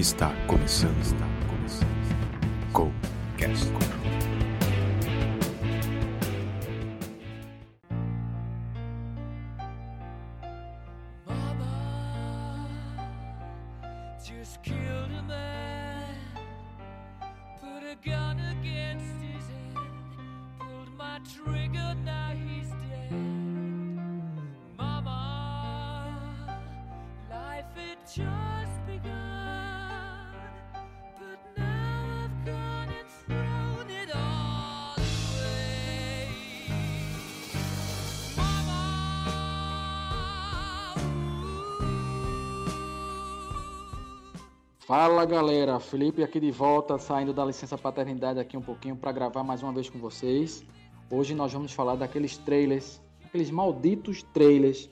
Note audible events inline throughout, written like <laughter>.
Está começando, está começando. Go Cast. Fala galera, Felipe aqui de volta, saindo da licença paternidade aqui um pouquinho para gravar mais uma vez com vocês. Hoje nós vamos falar daqueles trailers, aqueles malditos trailers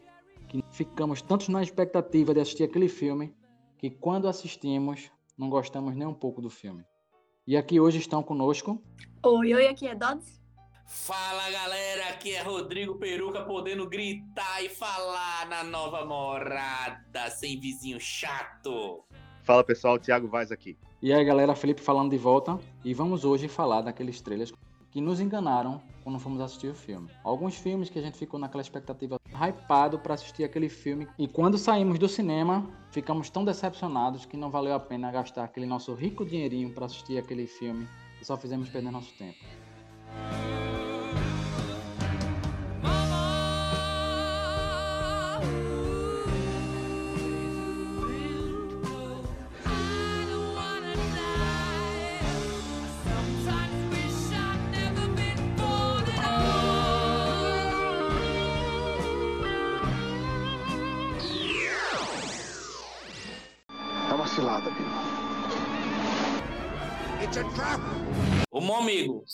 que ficamos tanto na expectativa de assistir aquele filme que quando assistimos não gostamos nem um pouco do filme. E aqui hoje estão conosco Oi, oi, aqui é Dodds. Fala galera, aqui é Rodrigo Peruca podendo gritar e falar na nova morada, sem vizinho chato. Fala pessoal, Thiago Vaz aqui. E aí galera, Felipe falando de volta e vamos hoje falar daqueles trailers que nos enganaram quando fomos assistir o filme. Alguns filmes que a gente ficou naquela expectativa hypado para assistir aquele filme e quando saímos do cinema ficamos tão decepcionados que não valeu a pena gastar aquele nosso rico dinheirinho para assistir aquele filme e só fizemos perder nosso tempo.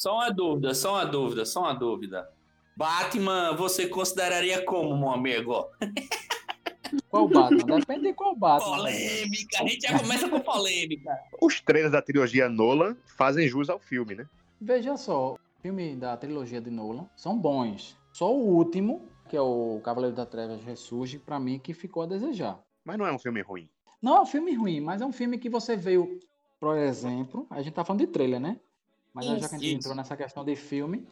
Só uma dúvida, só uma dúvida, só uma dúvida. Batman você consideraria como, meu amigo? <laughs> Qual Batman? Depende de qual Batman. Polêmica, a gente já começa com polêmica. Os trailers da trilogia Nolan fazem jus ao filme, né? Veja só, o filme da trilogia de Nolan são bons. Só o último, que é o Cavaleiro da Trevas Ressurge, pra mim que ficou a desejar. Mas não é um filme ruim. Não é um filme ruim, mas é um filme que você veio, por exemplo, a gente tá falando de trailer, né? Mas já que a gente Isso, entrou isso. nessa questão de filme,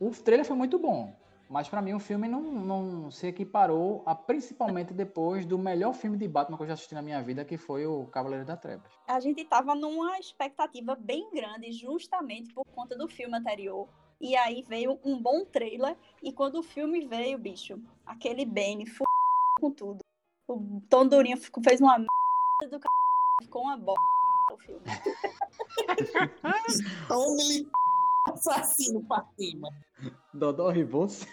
o trailer foi muito bom. Mas pra mim o filme não, não se equiparou a principalmente depois do melhor filme de Batman que eu já assisti na minha vida, que foi o Cavaleiro da Trevas. A gente tava numa expectativa bem grande, justamente por conta do filme anterior. E aí veio um bom trailer. E quando o filme veio, bicho, aquele Bane f... com tudo. O Tom Durinho fez uma merda do c... Ficou uma bosta o filme. <laughs> Tome-lhe assassino pra cima. Dodó Ribos.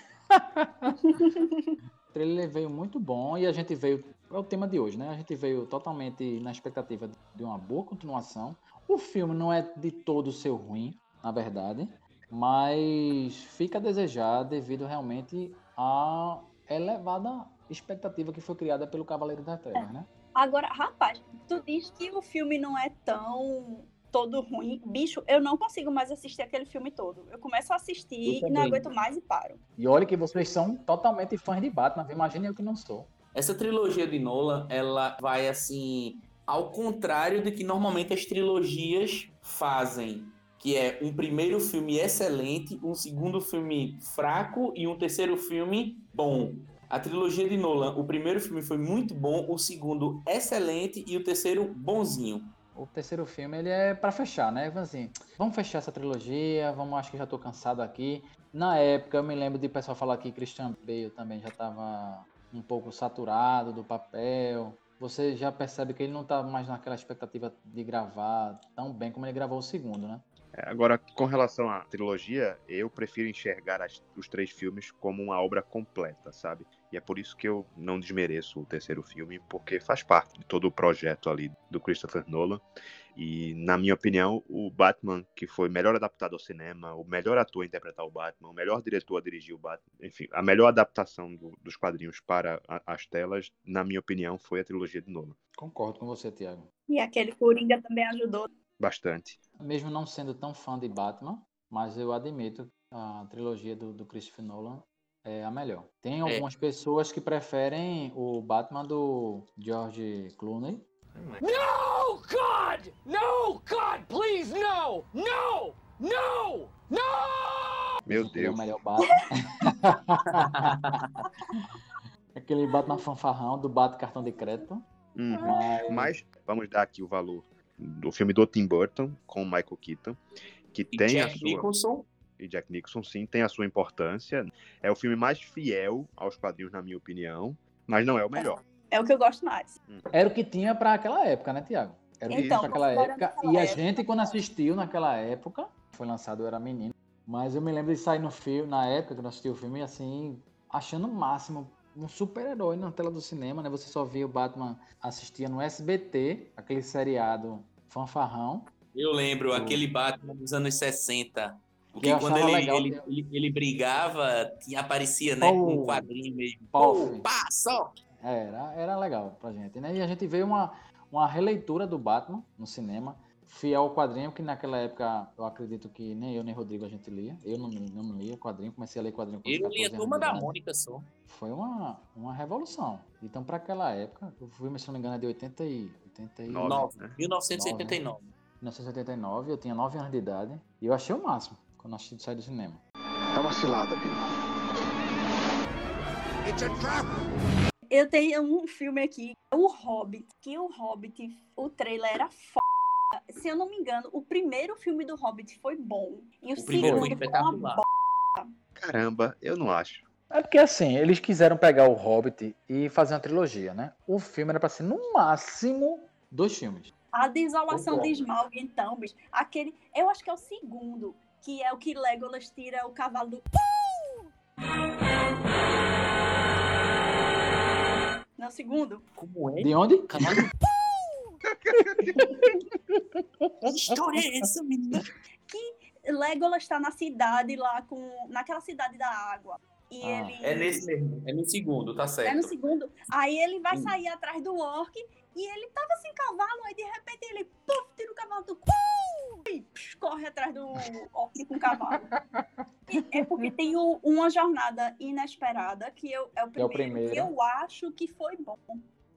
o trailer veio muito bom e a gente veio. É o tema de hoje, né? A gente veio totalmente na expectativa de uma boa continuação. O filme não é de todo seu ruim, na verdade, mas fica a desejar devido realmente à elevada expectativa que foi criada pelo Cavaleiro da Trevas, né? Agora, rapaz, tu diz que o filme não é tão todo ruim. Bicho, eu não consigo mais assistir aquele filme todo. Eu começo a assistir e não aguento mais e paro. E olha que vocês são totalmente fãs de Batman, imagine eu que não sou. Essa trilogia de Nolan, ela vai assim, ao contrário do que normalmente as trilogias fazem, que é um primeiro filme excelente, um segundo filme fraco e um terceiro filme bom. A trilogia de Nolan, o primeiro filme foi muito bom, o segundo excelente e o terceiro bonzinho. O terceiro filme, ele é pra fechar, né? Assim, vamos fechar essa trilogia, vamos, acho que já tô cansado aqui. Na época, eu me lembro de pessoal falar que Christian Bale também já tava um pouco saturado do papel. Você já percebe que ele não tá mais naquela expectativa de gravar tão bem como ele gravou o segundo, né? É, Agora, com relação à trilogia, eu prefiro enxergar as- os três filmes como uma obra completa, sabe? E é por isso que eu não desmereço o terceiro filme, porque faz parte de todo o projeto ali do Christopher Nolan. E, na minha opinião, o Batman, que foi melhor adaptado ao cinema, o melhor ator a interpretar o Batman, o melhor diretor a dirigir o Batman, enfim, a melhor adaptação do- dos quadrinhos para a- as telas, na minha opinião, foi a trilogia de Nolan. Concordo com você, Tiago. E aquele Coringa também ajudou. Bastante. Mesmo não sendo tão fã de Batman, mas eu admito que a trilogia do, do Christopher Nolan é a melhor. Tem algumas pessoas que preferem o Batman do George Clooney, No, God! No, God, please, no! No! No! No! Meu Aquele é o Deus. melhor Batman. <laughs> Aquele Batman fanfarrão do Bat cartão de crédito. Uhum. Mas, Mas vamos dar aqui o valor do filme do Tim Burton com o Michael Keaton, que E tem a Jack sua Nicholson, e Jack Nicholson sim tem a sua importância. É o filme mais fiel aos quadrinhos na minha opinião, mas não é o melhor. É o que eu gosto mais. era o que tinha pra aquela época, né, Tiago? Era o que Então, tinha pra aquela época. E a época- gente, quando assistiu naquela época, foi lançado, eu era menino. Mas eu me lembro de sair no filme, na época que eu assisti o filme, assim, achando o máximo. Um super-herói na tela do cinema, né? Você só via o Batman assistia no SBT, aquele seriado fanfarrão. eu lembro, O- aquele Batman dos anos 60. Porque quando ele, legal ele, ele, ele brigava, aparecia, né, com um quadrinho. Pof. Pô, pá, só. Era, era legal pra gente, né? E a gente vê uma, uma releitura do Batman no cinema, fiel ao quadrinho, que naquela época eu acredito que nem eu nem Rodrigo a gente lia. Eu não, não lia quadrinho, comecei a ler quadrinho com Eu li a 14 anos turma da. Mônica só. Foi uma, uma revolução. Então, pra aquela época, o filme, se não me engano, é de 80 e, 80 e... Nove. 9, né? 1989. 1989, eu tinha 9 anos de idade, e eu achei o máximo quando assisti de sair do cinema. É uma cilada, Bill. Eu tenho um filme aqui, O Hobbit, que o Hobbit, o trailer era foda. Se eu não me engano, o primeiro filme do Hobbit foi bom. E o, O segundo foi uma bosta. Caramba, eu não acho. É porque assim, eles quiseram pegar o Hobbit e fazer uma trilogia, né? O filme era pra ser no máximo dois filmes. A desolação de. Smaug, então, bicho. Aquele, eu acho que é o segundo, que é o que Legolas tira o cavalo do... Não, o segundo. Como é? De onde? Cavalo. Que história é essa, menina? Legolas tá na cidade lá com... Naquela cidade da água. E Ah, ele... É nesse mesmo, é no segundo, tá É no certo. segundo. Aí ele vai Hum. sair atrás do orc e ele tava sem cavalo, aí de repente ele puf, tira o cavalo do cu e psh, corre atrás do orc com o cavalo. E é porque tem o- uma jornada inesperada, que eu, é o é o primeiro, primeiro. que eu acho que foi bom.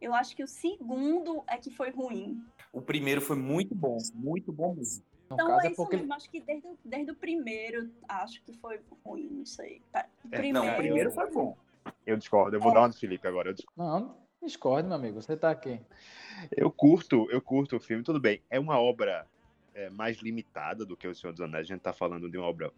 Eu acho que o segundo é que foi ruim. O primeiro foi muito bom, muito bom mesmo. No Então caso é é isso porque mesmo, acho que desde, o- desde o primeiro, acho que foi ruim, não sei. Pera, o É, Não, o primeiro foi bom. Eu discordo. Eu vou É. dar uma do Felipe agora. Eu, discordo. Não, discorde, meu amigo. Você tá aqui. eu curto, eu curto o filme. Tudo bem. É uma obra é, mais limitada do que O Senhor dos Anéis. A gente tá falando de uma obra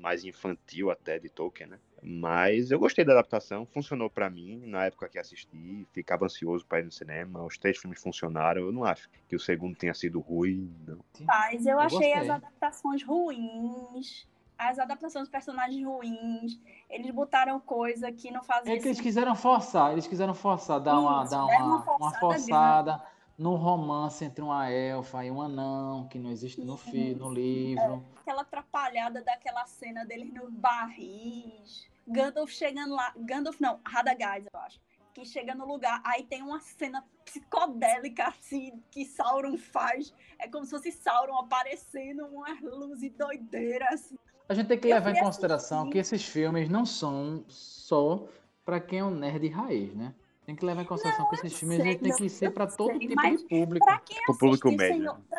mais infantil até de Tolkien, né? Mas eu gostei da adaptação, funcionou pra mim na época que assisti, ficava ansioso pra ir no cinema. Os três filmes funcionaram. Eu não acho que o segundo tenha sido ruim, não. Mas eu, Eu achei gostei. as adaptações ruins, as adaptações dos personagens ruins. Eles botaram coisa que não fazia É que eles sentido. quiseram forçar, eles quiseram forçar, dar uma, dar uma, uma uma forçada forçada no romance entre uma elfa e um anão, que não existe no, fi, no livro. Aquela atrapalhada daquela cena deles nos barris. Gandalf chegando lá. Gandalf não, Radagast, eu acho. Que chega no lugar, aí tem uma cena psicodélica assim que Sauron faz. É como se fosse Sauron aparecendo, umas luzes doideiras. Assim. A gente tem que Eu levar em consideração assistir. que esses filmes não são só pra quem é um nerd raiz, né? Tem que levar em consideração que esses filmes sei, não, que ser pra todo sei, tipo de público. Pra quem, né?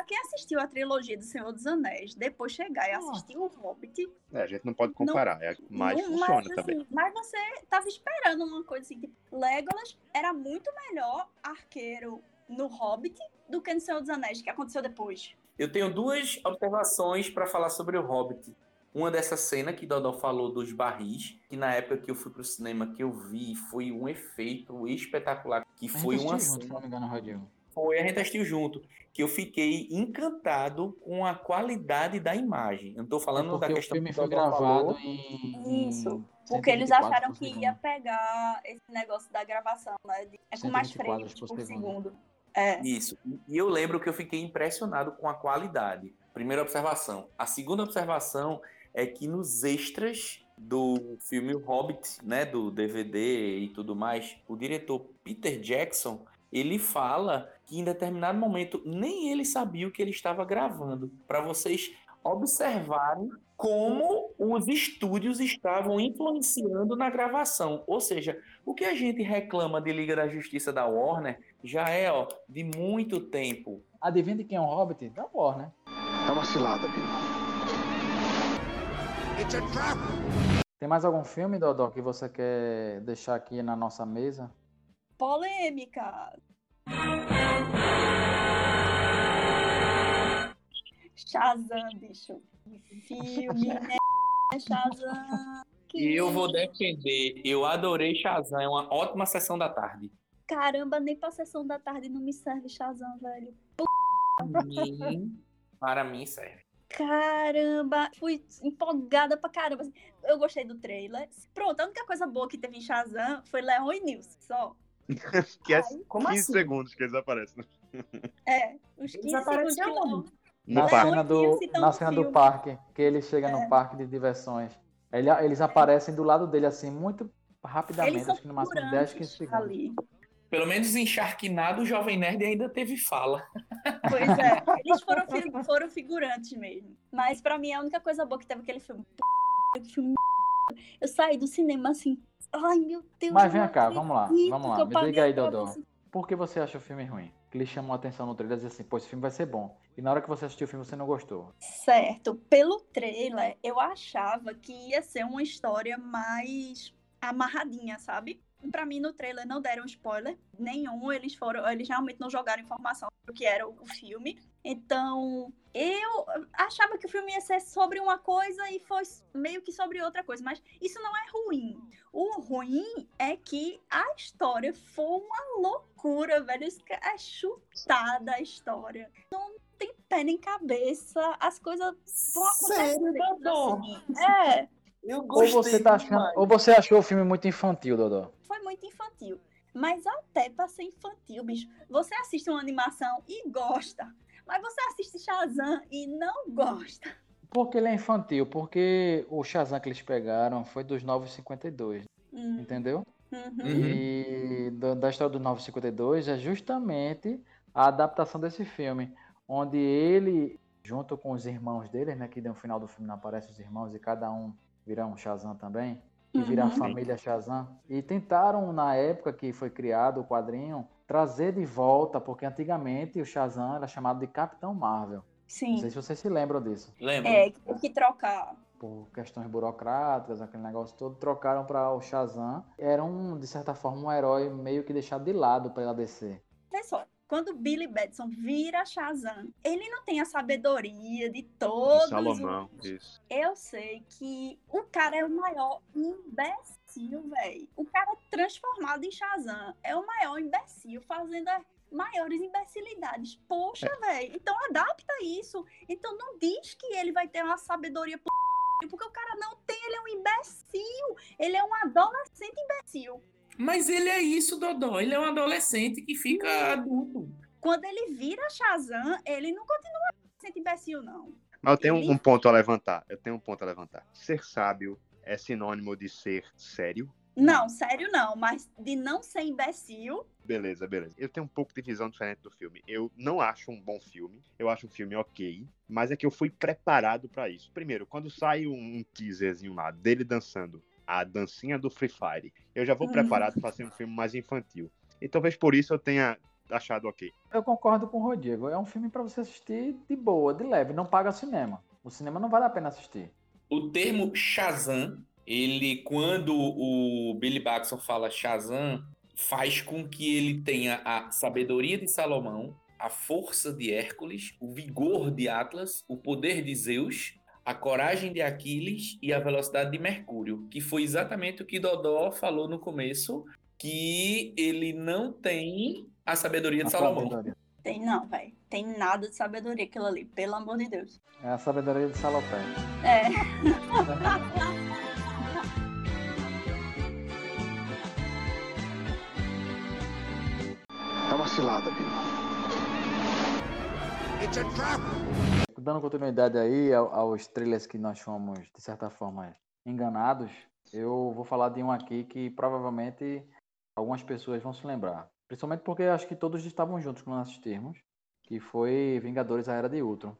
quem assistiu a trilogia do Senhor dos Anéis, depois chegar e assistir o Hobbit, É, a gente não pode comparar, é, mas não- funciona mas, também. assim, mas você tava esperando uma coisa assim, tipo, Legolas era muito melhor arqueiro no Hobbit do que no Senhor dos Anéis, que aconteceu depois. Eu tenho duas observações pra falar sobre o Hobbit. Uma dessa cena que Dodó falou dos barris, que na época que eu fui pro cinema que eu vi, foi um efeito espetacular, que foi uma junto, se não me engano, Rodrigo. Foi, a gente assistiu junto, que eu fiquei encantado com a qualidade da imagem. Eu não tô falando da É Porque o questão filme que foi gravado falou. em. Isso, Porque eles 124 acharam por que segundo. ia pegar esse negócio da gravação, né? de- É com mais 120 frames por por segundo. segundo. É. Isso. E eu lembro que eu fiquei impressionado com a qualidade. Primeira observação. A segunda observação é que nos extras do filme O Hobbit, né, do DVD e tudo mais, o diretor Peter Jackson, ele fala que em determinado momento nem ele sabia o que ele estava gravando, para vocês observarem como os estúdios estavam influenciando na gravação. Ou seja, o que a gente reclama de Liga da Justiça da Warner já é ó, de muito tempo. Adivinha de quem é o Hobbit? Da Warner. É uma cilada, Bill. Tem mais algum filme, Dodó, que você quer deixar aqui na nossa mesa? Polêmica. Shazam, bicho. Filme, né? <laughs> Shazam. Que E eu vou defender. Eu adorei Shazam. É uma ótima sessão da tarde. Caramba, nem pra sessão da tarde não me serve Shazam, velho. Para mim, para mim serve. Caramba, fui empolgada pra caramba. Eu gostei do trailer. Pronto, a única coisa boa que teve em Shazam foi Leon e Nilson, só. <laughs> Que é Como 15 assim? segundos que eles aparecem. <laughs> É, os 15 Eles segundos que Leon... Na parque. cena, do, na cena do parque, que ele chega É. no parque de diversões. Ele- eles aparecem do lado dele, assim, muito rapidamente, acho que no máximo 10, 15 figurantes segundos. ali. Pelo menos em Sharknado, o Jovem Nerd ainda teve fala. Pois é, eles foram, fi- <laughs> foram figurantes mesmo. Mas pra mim, a única coisa boa que teve aquele filme. Que filme eu saí do cinema assim. Ai, meu Deus. Mas vem cá, vamos lá, vamos lá, me diga aí, Dodô. você. Por que você acha o filme ruim? Que lhe chamou a atenção no trailer e disse assim, pô, esse filme vai ser bom. E na hora que você assistiu o filme, você não gostou. Certo, pelo trailer, eu achava que ia ser uma história mais amarradinha, sabe? Pra mim, no trailer não deram spoiler nenhum, eles foram, eles realmente não jogaram informação do que era o filme. Então, eu achava que o filme ia ser sobre uma coisa e foi meio que sobre outra coisa, mas isso não é ruim. O ruim é que a história foi uma loucura, velho. É chutada a história. Não tem pé nem cabeça. As coisas vão acontecer. Dodô? assim. É, Eu Ou gostei você, tá achando, ou você achou o filme muito infantil, Dodô? Infantil. Mas até pra ser infantil, bicho, você assiste uma animação e gosta. Mas você assiste Shazam e não gosta. Porque ele é infantil, porque o Shazam que eles pegaram foi dos 952, Hum, entendeu? uhum. Uhum. E da, da história do 952 é justamente a adaptação desse filme, onde ele, junto com os irmãos dele, né, que no final do filme não aparecem os irmãos e cada um vira um Shazam também, e vira a Uhum. família Shazam. E tentaram, na época que foi criado o quadrinho, trazer de volta, porque antigamente o Shazam era chamado de Capitão Marvel. Não Sim. sei se vocês se lembram disso. Lembra? É, que tem que trocar. Por questões burocráticas, aquele negócio todo, trocaram para o Shazam. Era um, de certa forma, um herói meio que deixado de lado pela DC. Olha só, quando Billy Batson vira Shazam, ele não tem a sabedoria de todos. De Salomão, os- isso. Eu sei que o cara é o maior imbecil, velho. O cara transformado em Shazam é o maior imbecil, fazendo as maiores imbecilidades. Poxa, velho. Então adapta isso. Então não diz que ele vai ter uma sabedoria p... porque o cara não tem, ele é um imbecil. Ele é um adolescente imbecil. Mas ele é isso, Dodó. Ele é um adolescente que fica adulto. Quando ele vira Shazam, ele não continua sendo imbecil, não. Mas eu tenho Ele- um ponto a levantar. Eu tenho um ponto a levantar. Ser sábio é sinônimo de ser sério? Não, sério não, mas de não ser imbecil, Beleza, beleza. Eu tenho um pouco de visão diferente do filme. Eu não acho um bom filme. Eu acho um filme ok. Mas é que eu fui preparado pra isso. Primeiro, quando sai um, um teaserzinho lá dele dançando a dancinha do Free Fire, eu já vou Uhum. preparado pra ser um filme mais infantil. E talvez por isso eu tenha achado ok. Eu concordo com o Rodrigo. É um filme para você assistir de boa, de leve. Não paga cinema. O cinema não vale a pena assistir. O termo Shazam, ele, quando o Billy Batson fala Shazam, faz com que ele tenha a sabedoria de Salomão, a força de Hércules, o vigor de Atlas, o poder de Zeus, a coragem de Aquiles e a velocidade de Mercúrio, que foi exatamente o que Dodó falou no começo, que ele não tem a sabedoria de A Salomão. sabedoria. tem não, velho. Tem nada de sabedoria aquilo ali, pelo amor de Deus. É a sabedoria de Salopé. É. É uma cilada, Bill. Dando continuidade aí ao- aos trailers que nós fomos, de certa forma, enganados, eu vou falar de um aqui que provavelmente algumas pessoas vão se lembrar. Principalmente porque acho que todos estavam juntos quando nós assistimos, que foi Vingadores A Era de Ultron.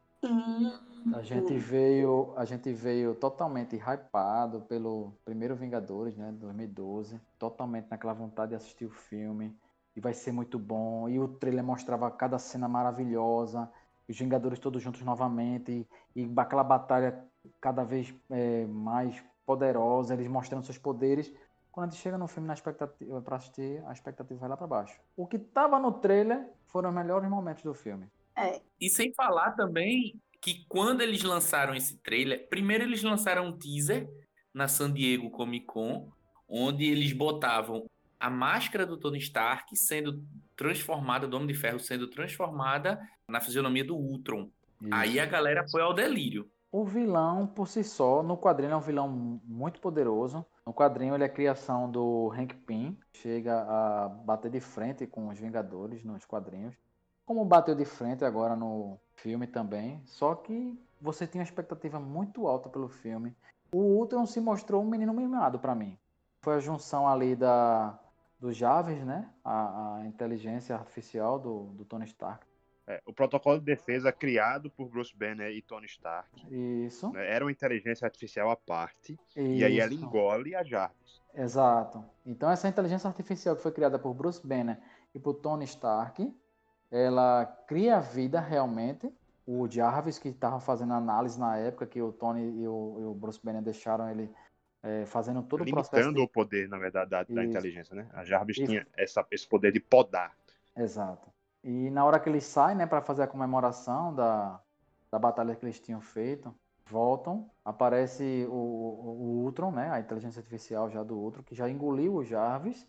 A gente veio, a gente veio totalmente hypado pelo primeiro Vingadores, né, 2012, totalmente naquela vontade de assistir o filme e vai ser muito bom. E o trailer mostrava cada cena maravilhosa, os Vingadores todos juntos novamente e, e aquela batalha cada vez é, mais poderosa, eles mostrando seus poderes. Quando a gente chega no filme na expectativa para assistir, a expectativa vai lá para baixo. O que tava no trailer foram os melhores momentos do filme. É, E sem falar também que quando eles lançaram esse trailer, primeiro eles lançaram um teaser na San Diego Comic Con, onde eles botavam a máscara do Tony Stark sendo transformada, do Homem de Ferro sendo transformada na fisionomia do Ultron. Aí a galera foi ao delírio. O vilão, por si só, no quadrinho é um vilão muito poderoso. No quadrinho ele é a criação do Hank Pym, chega a bater de frente com os Vingadores nos quadrinhos. Como bateu de frente agora no filme também. Só que você tinha uma expectativa muito alta pelo filme. O Ultron se mostrou um menino mimado para mim. Foi a junção ali da do Jarvis, né? A, a inteligência artificial do, do Tony Stark. É, o protocolo de defesa criado por Bruce Banner e Tony Stark Isso. né, era uma inteligência artificial à parte, e aí ela isso. engole a Jarvis. Exato. Então essa inteligência artificial que foi criada por Bruce Banner e por Tony Stark, ela cria vida realmente. O Jarvis que estava fazendo análise na época que o Tony e o, e o Bruce Banner deixaram ele eh, fazendo todo o processo. Limitando de- o poder, na verdade, da, da inteligência, né? A Jarvis Isso. tinha essa- esse poder de podar. Exato. E na hora que eles saem, né, para fazer a comemoração da, da batalha que eles tinham feito, voltam, aparece o, o, o Ultron, né, a inteligência artificial já do Ultron, que já engoliu o Jarvis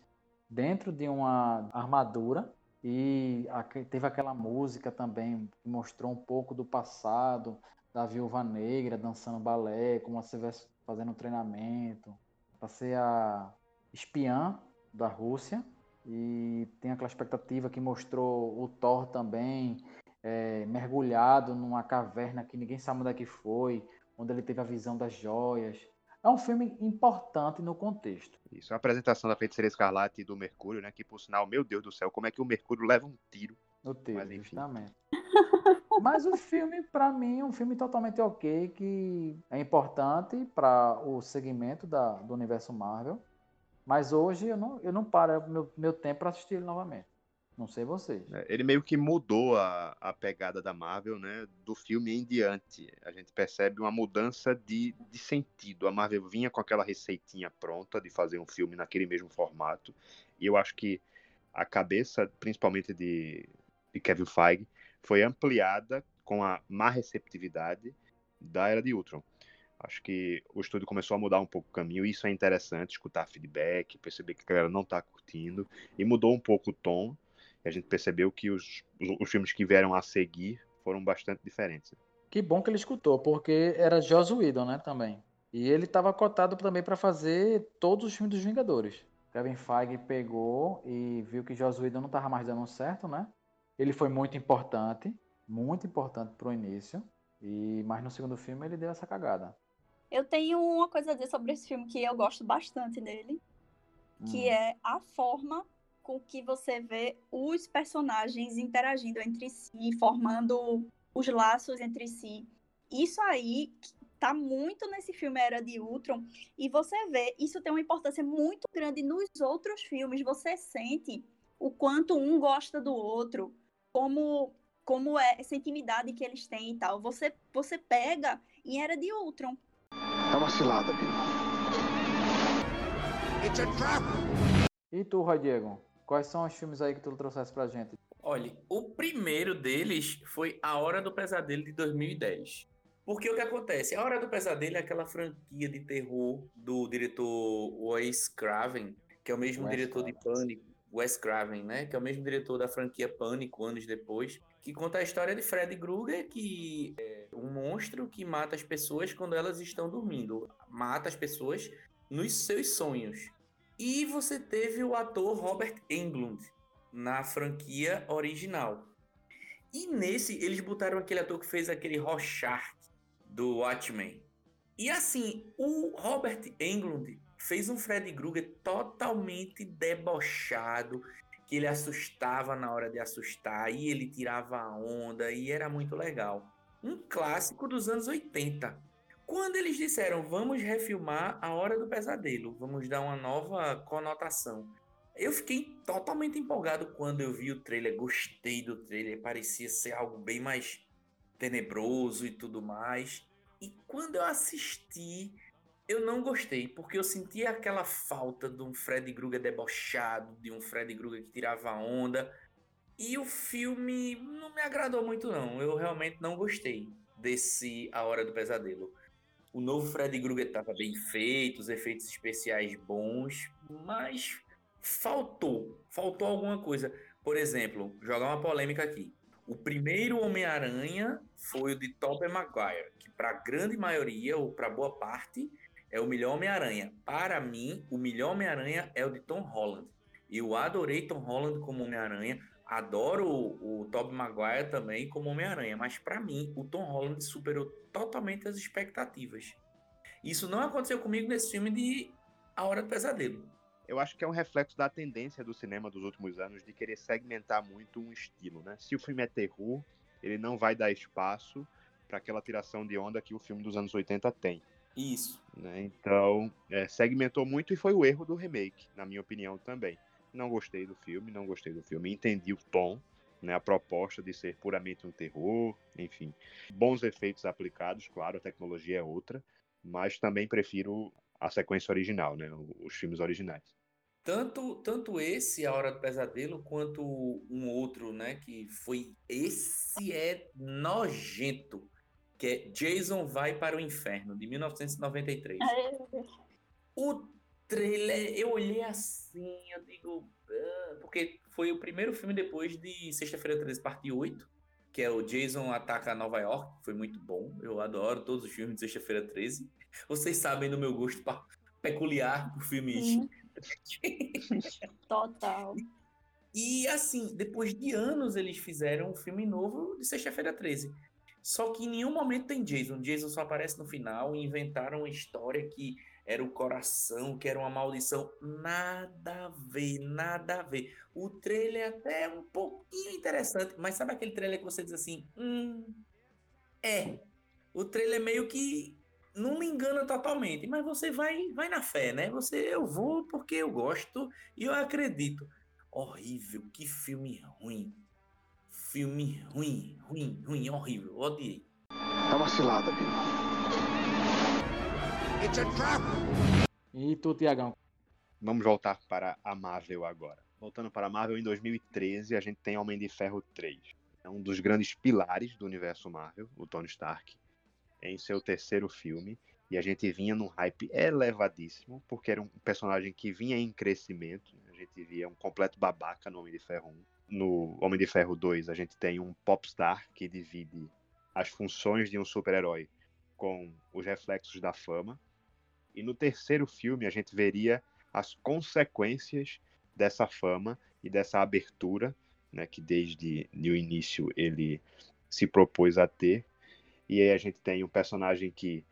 dentro de uma armadura e teve aquela música também que mostrou um pouco do passado da Viúva Negra dançando balé, como se estivesse fazendo um treinamento para ser a espiã da Rússia e tem aquela expectativa que mostrou o Thor também é, mergulhado numa caverna que ninguém sabe onde é que foi, onde ele teve a visão das joias. É um filme importante no contexto. Isso, a apresentação da Feiticeira Escarlate e do Mercúrio, né? Que, por sinal, meu Deus do céu, como é que o Mercúrio leva um tiro? No teve, Mas, enfim. justamente. Mas o filme, pra mim, é um filme totalmente ok, que é importante para o segmento da, do universo Marvel. Mas hoje eu não, eu não paro meu, meu tempo para assistir ele novamente. Não sei vocês. É, Ele meio que mudou a, a pegada da Marvel, né? Do filme em diante. A gente percebe uma mudança de, de sentido. A Marvel vinha com aquela receitinha pronta de fazer um filme naquele mesmo formato. E eu acho que a cabeça, principalmente de, de Kevin Feige, foi ampliada com a má receptividade da Era de Ultron. Acho que o estúdio começou a mudar um pouco o caminho, e isso é interessante, escutar feedback, perceber que a galera não tá curtindo, e mudou um pouco o tom, e a gente percebeu que os, os, os filmes que vieram a seguir foram bastante diferentes. Que bom que ele escutou, porque era Joss Whedon, né, também. E ele estava cotado também para fazer todos os filmes dos Vingadores. Kevin Feige pegou e viu que Joss Whedon não estava mais dando certo, né? Ele foi muito importante, muito importante pro início, e mas no segundo filme ele deu essa cagada. Eu tenho uma coisa a dizer sobre esse filme que eu gosto bastante dele, que Hum. é a forma com que você vê os personagens interagindo entre si, formando os laços entre si. Isso aí tá muito nesse filme Era de Ultron e você vê, isso tem uma importância muito grande nos outros filmes. Você sente o quanto um gosta do outro, como como é essa intimidade que eles têm e tal. Você você pega em Era de Ultron. É uma cilada, Bill. E tu, Roy Diego? Quais são os filmes aí que tu trouxesse pra gente? Olha, o primeiro deles foi A Hora do Pesadelo de 2010. Porque o que acontece? A Hora do Pesadelo é aquela franquia de terror do diretor Wes Craven, que é o mesmo Wes diretor de Pânico, Wes Craven, né? Que é o mesmo diretor da franquia Pânico anos depois, que conta a história de Fred Krueger, que é um monstro que mata as pessoas quando elas estão dormindo, mata as pessoas nos seus sonhos. E você teve o ator Robert Englund, na franquia original. E nesse, eles botaram aquele ator que fez aquele Rorschach do Watchmen. E assim, o Robert Englund fez um Fred Krueger totalmente debochado, que ele assustava na hora de assustar, e ele tirava a onda, e era muito legal. um clássico dos anos 80. Quando eles disseram, vamos refilmar A Hora do Pesadelo, vamos dar uma nova conotação. Eu fiquei totalmente empolgado quando eu vi o trailer, gostei do trailer, parecia ser algo bem mais tenebroso e tudo mais. E quando eu assisti, eu não gostei, porque eu sentia aquela falta de um Fred Krueger debochado, de um Fred Krueger que tirava onda. E o filme não me agradou muito, não. Eu realmente não gostei desse A Hora do Pesadelo. O novo Fred Krueger estava bem feito, os efeitos especiais bons, mas faltou, faltou alguma coisa. Por exemplo, jogar uma polêmica aqui. O primeiro Homem-Aranha foi o de Tobey Maguire, que para a grande maioria, ou para boa parte, é o melhor Homem-Aranha. Para mim, o melhor Homem-Aranha é o de Tom Holland. Eu adorei Tom Holland como Homem-Aranha, adoro o, o Tobey Maguire também como Homem-Aranha, mas para mim, o Tom Holland superou totalmente as expectativas. Isso não aconteceu comigo nesse filme de A Hora do Pesadelo. Eu acho que é um reflexo da tendência do cinema dos últimos anos de querer segmentar muito um estilo, né? Se o filme é terror, ele não vai dar espaço para aquela tiração de onda que o filme dos anos 80 tem. Isso. Né? Então, é, segmentou muito e foi o erro do remake, na minha opinião também. Não gostei do filme, não gostei do filme. Entendi o tom, né, a proposta de ser puramente um terror, enfim. Bons efeitos aplicados, claro, a tecnologia é outra, mas também prefiro a sequência original, né, os filmes originais. Tanto, tanto esse, A Hora do Pesadelo, quanto um outro, né? Que foi. Esse é nojento. Que é Jason Vai para o Inferno, de 1993. É, O trailer, eu olhei assim, eu digo. "Ah", porque foi o primeiro filme depois de Sexta-feira 13, parte 8, que é o Jason Ataca Nova York. Foi muito bom. Eu adoro todos os filmes de Sexta-feira 13. Vocês sabem do meu gosto peculiar por filmes. <laughs> Total. E assim, depois de anos eles fizeram um filme novo de Sexta-feira 13. Só que em nenhum momento tem Jason. Jason só aparece no final e inventaram uma história que era o coração, que era uma maldição. Nada a ver, nada a ver. O trailer até é um pouquinho interessante, mas sabe aquele trailer que você diz assim? Hum, é. O trailer meio que não me engana totalmente, mas você vai, vai na fé, né? Você, eu vou porque eu gosto e eu acredito. Horrível, que filme ruim. Filme ruim, ruim, ruim, horrível, odiei. É uma cilada, Billy. E tu, Tiagão? Vamos voltar para a Marvel agora. Voltando para a Marvel, em 2013 a gente tem Homem de Ferro 3. É um dos grandes pilares do universo Marvel, o Tony Stark, em seu terceiro filme. E a gente vinha num hype elevadíssimo, porque era um personagem que vinha em crescimento. A gente via um completo babaca no Homem de Ferro 1. No Homem de Ferro 2, a gente tem um popstar que divide as funções de um super-herói com os reflexos da fama. E no terceiro filme, a gente veria as consequências dessa fama e dessa abertura, né, que desde de o início ele se propôs a ter. E aí a gente tem um personagem que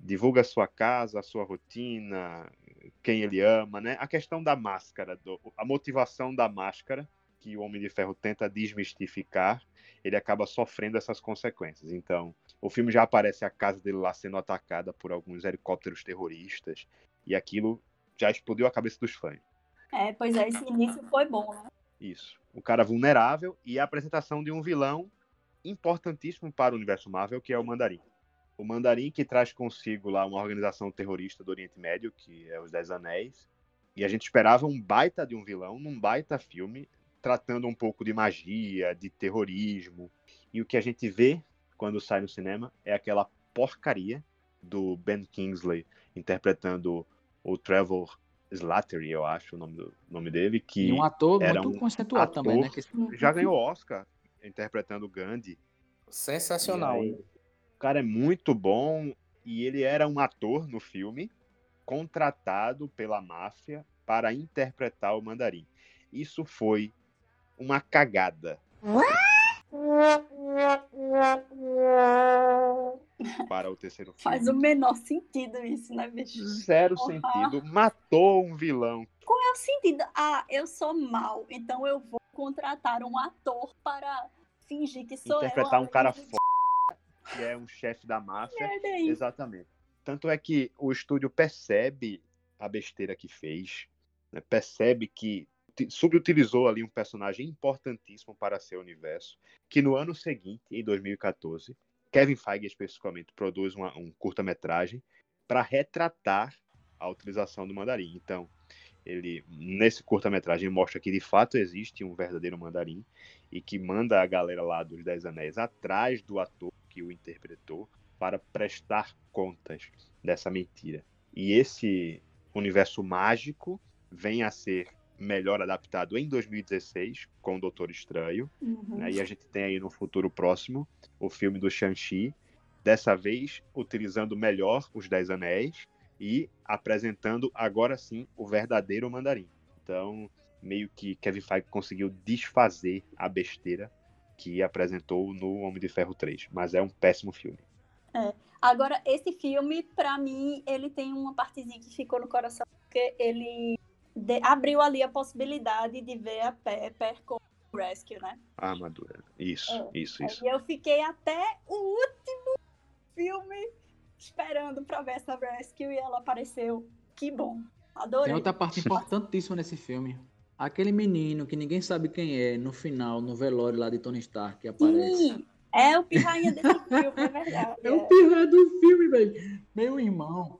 divulga a sua casa, a sua rotina, quem ele ama, né? A questão da máscara, do, a motivação da máscara que o Homem de Ferro tenta desmistificar, ele acaba sofrendo essas consequências. Então, o filme já aparece a casa dele lá sendo atacada por alguns helicópteros terroristas, e aquilo já explodiu a cabeça dos fãs. É, pois é, esse início foi bom, né? Isso. O cara vulnerável e a apresentação de um vilão importantíssimo para o universo Marvel, que é o Mandarim. O Mandarim que traz consigo lá uma organização terrorista do Oriente Médio, que é os Dez Anéis. E a gente esperava um baita de um vilão, num baita filme, tratando um pouco de magia, de terrorismo. E o que a gente vê quando sai no cinema é aquela porcaria do Ben Kingsley interpretando o Trevor Slattery, eu acho o nome, do, nome dele, que E um ator era muito um conceituado ator também, né? Que- já ganhou Oscar interpretando o Gandhi. Sensacional. Aí, o cara é muito bom e ele era um ator no filme contratado pela máfia para interpretar o Mandarim. Isso foi uma cagada para o terceiro filme. Faz o menor sentido isso, né, bicho? Zero Porra. sentido. Matou um vilão. Qual é o sentido? Ah, eu sou mal, então eu vou contratar um ator para fingir que sou interpretar eu. um cara de- foda. que é um chefe da máfia. Exatamente. Tanto é que o estúdio percebe a besteira que fez, né? percebe que subutilizou ali um personagem importantíssimo para seu universo, que no ano seguinte, em 2014, Kevin Feige especificamente produz uma- um curta-metragem para retratar a utilização do mandarim. Então, ele nesse curta-metragem mostra que de fato existe um verdadeiro mandarim e que manda a galera lá dos Dez Anéis atrás do ator que o interpretou para prestar contas dessa mentira. E esse universo mágico vem a ser melhor adaptado em 2016 com o Doutor Estranho. Uhum. né? E a gente tem aí no futuro próximo o filme do Shang-Chi, dessa vez utilizando melhor os Dez Anéis e apresentando agora sim o verdadeiro mandarim. Então, meio que Kevin Feige conseguiu desfazer a besteira que apresentou no Homem de Ferro 3, mas é um péssimo filme. Agora, esse filme, pra mim, ele tem uma partezinha que ficou no coração, porque ele de- abriu ali a possibilidade de ver a Pepper com o Rescue, né? A armadura. Isso, É, isso, isso. E eu fiquei até o último filme esperando pra ver essa Rescue e ela apareceu. Que bom. Tem Adorei. outra parte importantíssima nesse filme. Aquele menino que ninguém sabe quem é, no final, no velório lá de Tony Stark, que aparece. Sim, é o pirrainha desse filme, é verdade. É o pirraia do filme, velho. Meu irmão.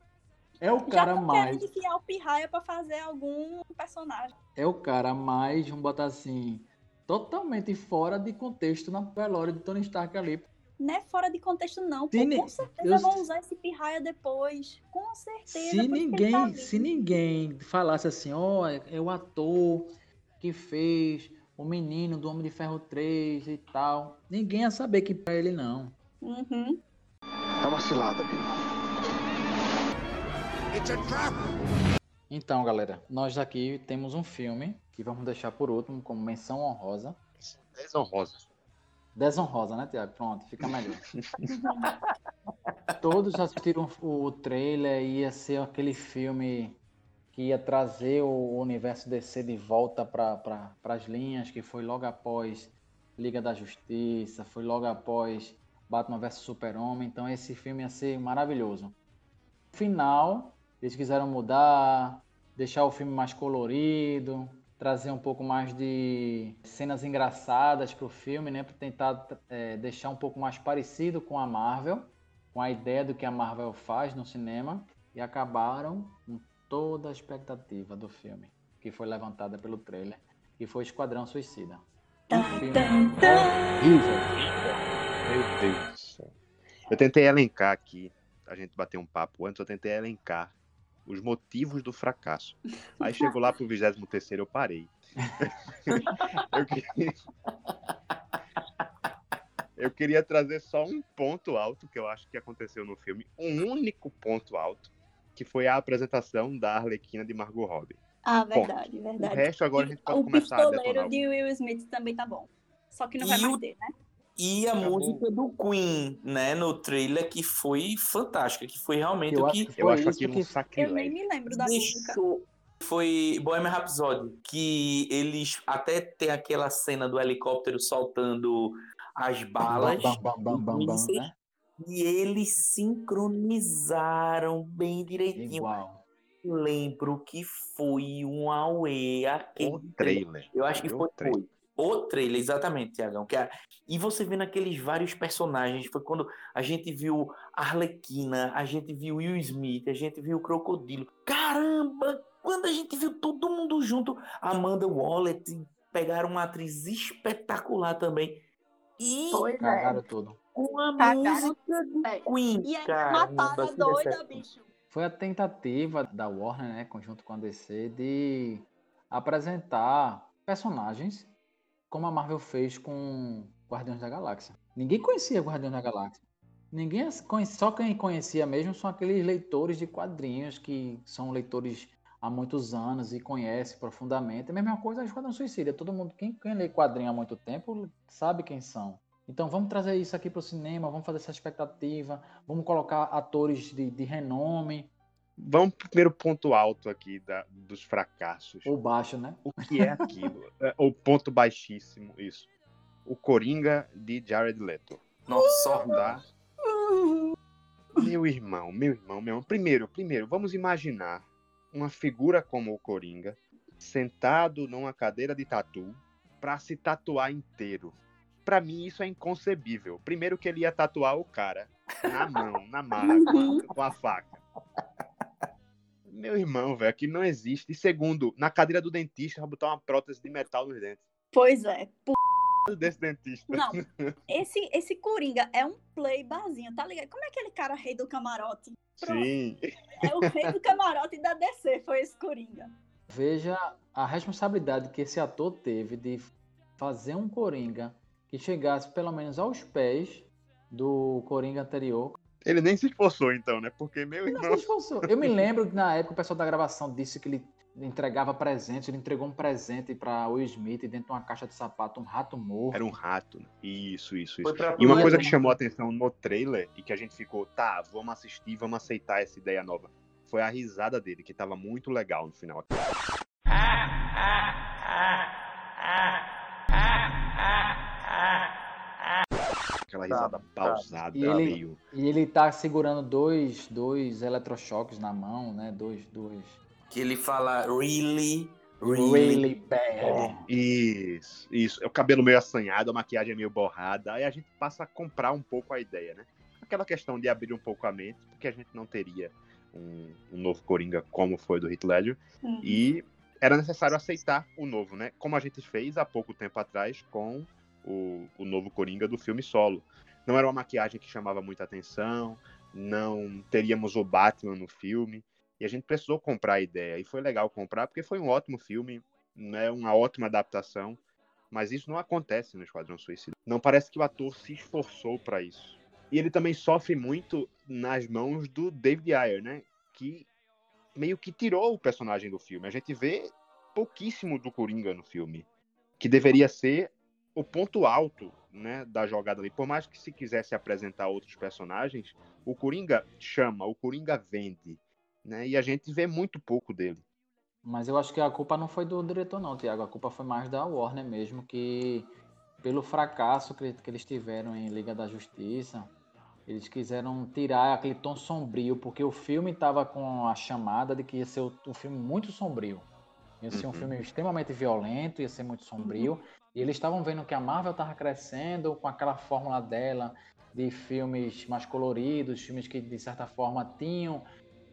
É o cara Já mais. querendo enfiar o pirraia pra fazer algum personagem. É o cara mais, vamos botar assim, totalmente fora de contexto na velório de Tony Stark ali. Não é fora de contexto, não. Pô, com certeza eu- vão usar esse pirraia depois. Com certeza. Se ninguém, tá se ninguém falasse assim, ó, é, é o ator que fez o menino do Homem de Ferro 3 e tal, ninguém ia saber que é ele não. Uhum. É uma cilada. Então, galera, nós aqui temos um filme que vamos deixar por último como menção honrosa. Desonrosa. Desonrosa, né, Tiago? Pronto, fica melhor. Todos assistiram o trailer, ia ser aquele filme que ia trazer o universo DC de volta para pra, as linhas, que foi logo após Liga da Justiça, foi logo após Batman vs Super-Homem, então esse filme ia ser maravilhoso. Final, eles quiseram mudar, deixar o filme mais colorido, trazer um pouco mais de cenas engraçadas para o filme, né, para tentar é, deixar um pouco mais parecido com a Marvel, com a ideia do que a Marvel faz no cinema, e acabaram com toda a expectativa do filme, que foi levantada pelo trailer, que foi Esquadrão Suicida. Um filme horrível. Meu Deus do céu. Eu tentei elencar aqui, a gente bateu um papo antes, eu tentei elencar os motivos do fracasso. <laughs> Aí chegou lá pro 23 eu parei. <laughs> eu, queria... eu queria trazer só um ponto alto que eu acho que aconteceu no filme, um único ponto alto, que foi a apresentação da Arlequina de Margot Robbie. Ah, verdade, O verdade. resto agora a gente pode o começar a detonar. pistoleiro de Will Smith também tá bom. Só que não vai E mais o- ter, né? E a Acabou. música do Queen, né, no trailer, que foi fantástica, que foi realmente Eu o acho que que Eu acho aquilo que- um Eu nem sacrilégio. me lembro da música. deixou. Foi Bohemian Rhapsody, que eles até tem aquela cena do helicóptero soltando as balas. Bam, bam, bam, bam, bam, mísseis, né? E eles sincronizaram bem direitinho. Igual. Lembro que foi um auê aquele O trailer. Eu acho que O foi, trailer. foi. O trailer, exatamente, Tiagão. Que a- E você vendo aqueles vários personagens, foi quando a gente viu a Arlequina, a gente viu Will Smith, a gente viu o Crocodilo. Caramba! Quando a gente viu todo mundo junto, Amanda Waller, pegaram uma atriz espetacular também. E Pois é. Cagaram tudo. com a Cagaram. música do É. Queen, E ainda caramba, mataram doida, bicho. Foi a tentativa da Warner, né, conjunto com a DC, de apresentar personagens como a Marvel fez com Guardiões da Galáxia. Ninguém conhecia Guardiões da Galáxia. Ninguém as só quem conhecia mesmo são aqueles leitores de quadrinhos que são leitores há muitos anos e conhecem profundamente. A mesma coisa a Esquadrão Suicida. Todo mundo, quem, quem lê quadrinho há muito tempo, sabe quem são. Então vamos trazer isso aqui para o cinema, vamos fazer essa expectativa, vamos colocar atores de, de renome, Vamos pro primeiro ponto alto aqui da, dos fracassos. ou baixo, né? O que é aquilo? É, o ponto baixíssimo, isso. O Coringa de Jared Leto. Nossa. Tá? Meu irmão, meu irmão, meu irmão. Primeiro, primeiro, vamos imaginar uma figura como o Coringa sentado numa cadeira de tatu pra se tatuar inteiro. Pra mim isso é inconcebível. Primeiro que ele ia tatuar o cara na mão, na marra, com a, com a faca. Meu irmão, velho, aqui não existe. E segundo, na cadeira do dentista, vai botar uma prótese de metal nos dentes. Pois é. P... Desse dentista. Não, <laughs> esse, esse Coringa é um playbarzinho, tá ligado? Como é aquele cara rei do camarote? Pronto. Sim. É o rei do camarote da DC, foi esse Coringa. Veja a responsabilidade que esse ator teve de fazer um Coringa que chegasse pelo menos aos pés do Coringa anterior. Ele nem se esforçou, então, né? Porque, meu Ele não se irmão. esforçou. Eu me lembro que na época o pessoal da gravação disse que ele entregava presentes, ele entregou um presente pra Will Smith dentro de uma caixa de sapato, um rato morto. Era um rato. né? Isso, isso, isso. pra E uma coisa que chamou a atenção no trailer e que a gente ficou, tá, vamos assistir, vamos aceitar essa ideia nova. Foi a risada dele, que tava muito legal no final. Aquela risada pausada, E ele- meio. E ele tá segurando dois, dois eletrochoques na mão, né? Dois, dois. Que ele fala really, really. Really bad. Isso, isso. É o cabelo meio assanhado, a maquiagem é meio borrada. Aí a gente passa a comprar um pouco a ideia, né? Aquela questão de abrir um pouco a mente, porque a gente não teria um, um novo Coringa como foi do Heath Ledger. Hum. E era necessário aceitar o novo, né? Como a gente fez há pouco tempo atrás com o, o novo Coringa do filme solo. Não era uma maquiagem que chamava muita atenção, não teríamos o Batman no filme. E a gente precisou comprar a ideia. E foi legal comprar, porque foi um ótimo filme, né? uma ótima adaptação. Mas isso não acontece no Esquadrão Suicida. Não parece que o ator se esforçou para isso. E ele também sofre muito nas mãos do David Ayer, né? Que meio que tirou o personagem do filme. A gente vê pouquíssimo do Coringa no filme, que deveria ser o ponto alto, né, da jogada ali. Por mais que se quisesse apresentar outros personagens, o Coringa chama, o Coringa vende, né? E a gente vê muito pouco dele. Mas eu acho que a culpa não foi do diretor, não, Tiago. A culpa foi mais da Warner mesmo, que pelo fracasso que, que eles tiveram em Liga da Justiça, eles quiseram tirar aquele tom sombrio, porque o filme estava com a chamada de que ia ser um filme muito sombrio. Ia ser um Uhum. filme extremamente violento, ia ser muito sombrio. E eles estavam vendo que a Marvel estava crescendo com aquela fórmula dela de filmes mais coloridos, filmes que de certa forma tinham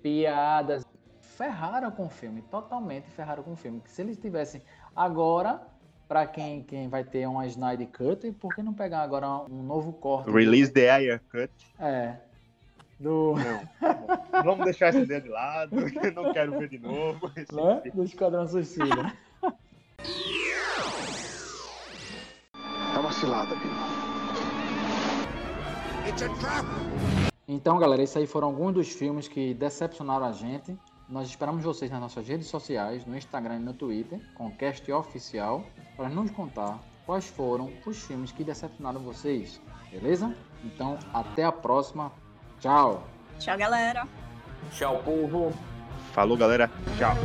piadas. Ferraram com o filme, totalmente ferraram com o filme. Que se eles tivessem agora, para quem, quem vai ter uma Snyder Cut, por que não pegar agora um novo corte? Release the Ayer Cut. É. Do, Não. Vamos deixar essa ideia de lado. Não quero ver de novo. <laughs> né? do Esquadrão Suicida. Tá uma cilada, Bill. Então, galera, esses aí foram alguns dos filmes que decepcionaram a gente. Nós esperamos vocês nas nossas redes sociais, no Instagram e no Twitter, com o Cast Oficial, para nos contar quais foram os filmes que decepcionaram vocês, beleza? Então, até a próxima. Tchau! Tchau, galera. Tchau, povo. Falou, galera. Tchau.